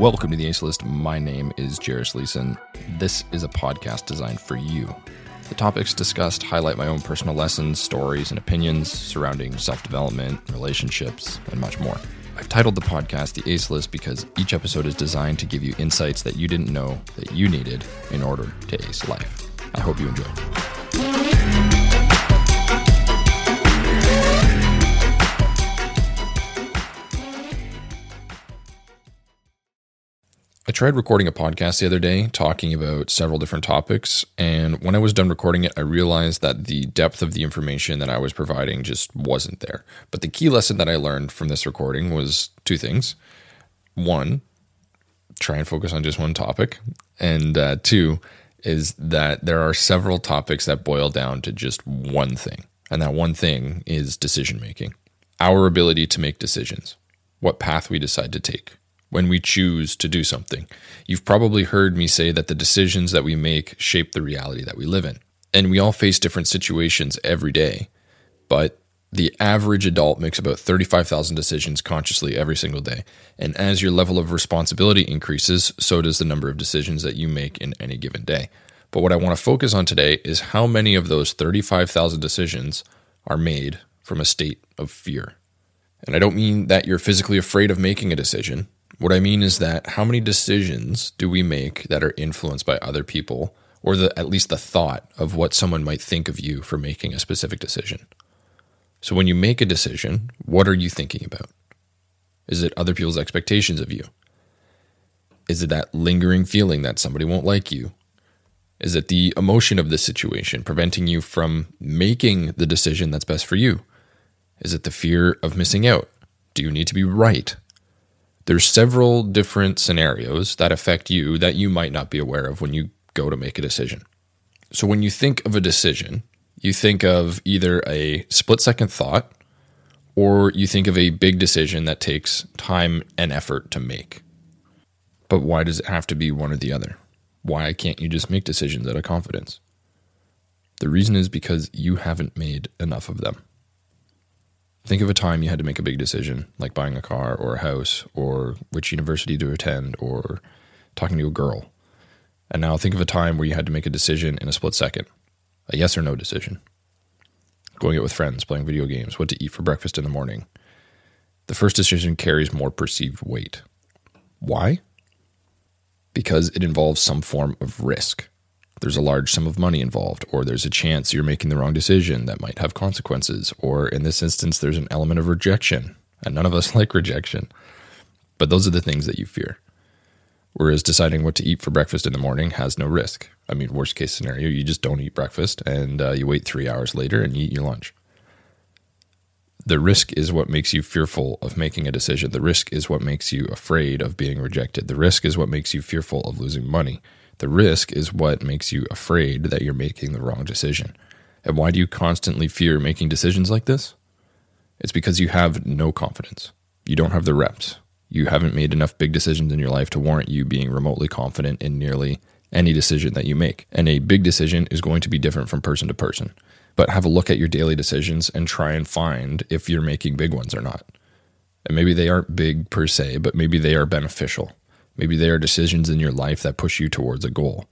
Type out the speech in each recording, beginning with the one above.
Welcome to the Ace List. My name is Jairus Leeson. This is a podcast designed for you. The topics discussed highlight my own personal lessons, stories, and opinions surrounding self development, relationships, and much more. I've titled the podcast The Ace List because each episode is designed to give you insights that you didn't know that you needed in order to ace life. I hope you enjoy. I tried recording a podcast the other day talking about several different topics. And when I was done recording it, I realized that the depth of the information that I was providing just wasn't there. But the key lesson that I learned from this recording was two things. One, try and focus on just one topic. And uh, two, is that there are several topics that boil down to just one thing. And that one thing is decision making, our ability to make decisions, what path we decide to take when we choose to do something. You've probably heard me say that the decisions that we make shape the reality that we live in. And we all face different situations every day. But the average adult makes about 35,000 decisions consciously every single day. And as your level of responsibility increases, so does the number of decisions that you make in any given day. But what I want to focus on today is how many of those 35,000 decisions are made from a state of fear. And I don't mean that you're physically afraid of making a decision. What I mean is that how many decisions do we make that are influenced by other people or the, at least the thought of what someone might think of you for making a specific decision? So when you make a decision, what are you thinking about? Is it other people's expectations of you? Is it that lingering feeling that somebody won't like you? Is it the emotion of the situation preventing you from making the decision that's best for you? Is it the fear of missing out? Do you need to be right? There's several different scenarios that affect you that you might not be aware of when you go to make a decision. So when you think of a decision, you think of either a split second thought or you think of a big decision that takes time and effort to make. But why does it have to be one or the other? Why can't you just make decisions out of confidence? The reason is because you haven't made enough of them. Think of a time you had to make a big decision, like buying a car or a house, or which university to attend, or talking to a girl. And now think of a time where you had to make a decision in a split second a yes or no decision. Going out with friends, playing video games, what to eat for breakfast in the morning. The first decision carries more perceived weight. Why? Because it involves some form of risk there's a large sum of money involved, or there's a chance you're making the wrong decision that might have consequences, or in this instance, there's an element of rejection. And none of us like rejection. But those are the things that you fear. Whereas deciding what to eat for breakfast in the morning has no risk. I mean, worst case scenario, you just don't eat breakfast and uh, you wait three hours later and you eat your lunch. The risk is what makes you fearful of making a decision. The risk is what makes you afraid of being rejected. The risk is what makes you fearful of losing money. The risk is what makes you afraid that you're making the wrong decision. And why do you constantly fear making decisions like this? It's because you have no confidence. You don't have the reps. You haven't made enough big decisions in your life to warrant you being remotely confident in nearly any decision that you make. And a big decision is going to be different from person to person. But have a look at your daily decisions and try and find if you're making big ones or not. And maybe they aren't big per se, but maybe they are beneficial. Maybe there are decisions in your life that push you towards a goal.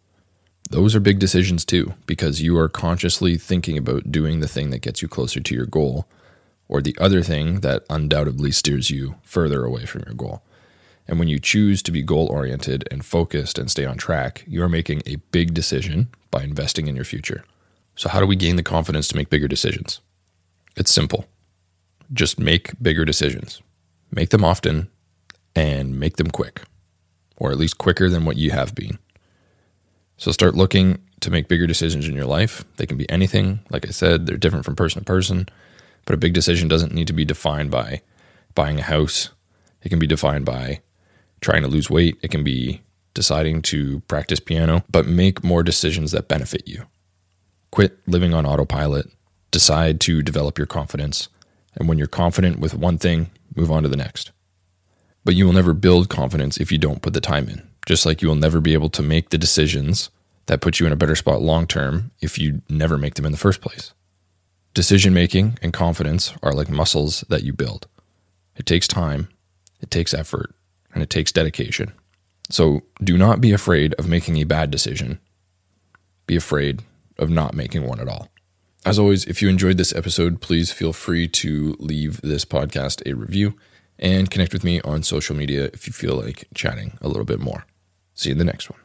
Those are big decisions too, because you are consciously thinking about doing the thing that gets you closer to your goal, or the other thing that undoubtedly steers you further away from your goal. And when you choose to be goal oriented and focused and stay on track, you are making a big decision by investing in your future. So, how do we gain the confidence to make bigger decisions? It's simple. Just make bigger decisions. Make them often and make them quick or at least quicker than what you have been. So start looking to make bigger decisions in your life. They can be anything. Like I said, they're different from person to person, but a big decision doesn't need to be defined by buying a house. It can be defined by trying to lose weight. It can be deciding to practice piano, but make more decisions that benefit you. Quit living on autopilot. Decide to develop your confidence. And when you're confident with one thing, move on to the next. But you will never build confidence if you don't put the time in. Just like you will never be able to make the decisions that put you in a better spot long term if you never make them in the first place. Decision making and confidence are like muscles that you build. It takes time, it takes effort, and it takes dedication. So do not be afraid of making a bad decision. Be afraid of not making one at all. As always, if you enjoyed this episode, please feel free to leave this podcast a review and connect with me on social media if you feel like chatting a little bit more. See you in the next one.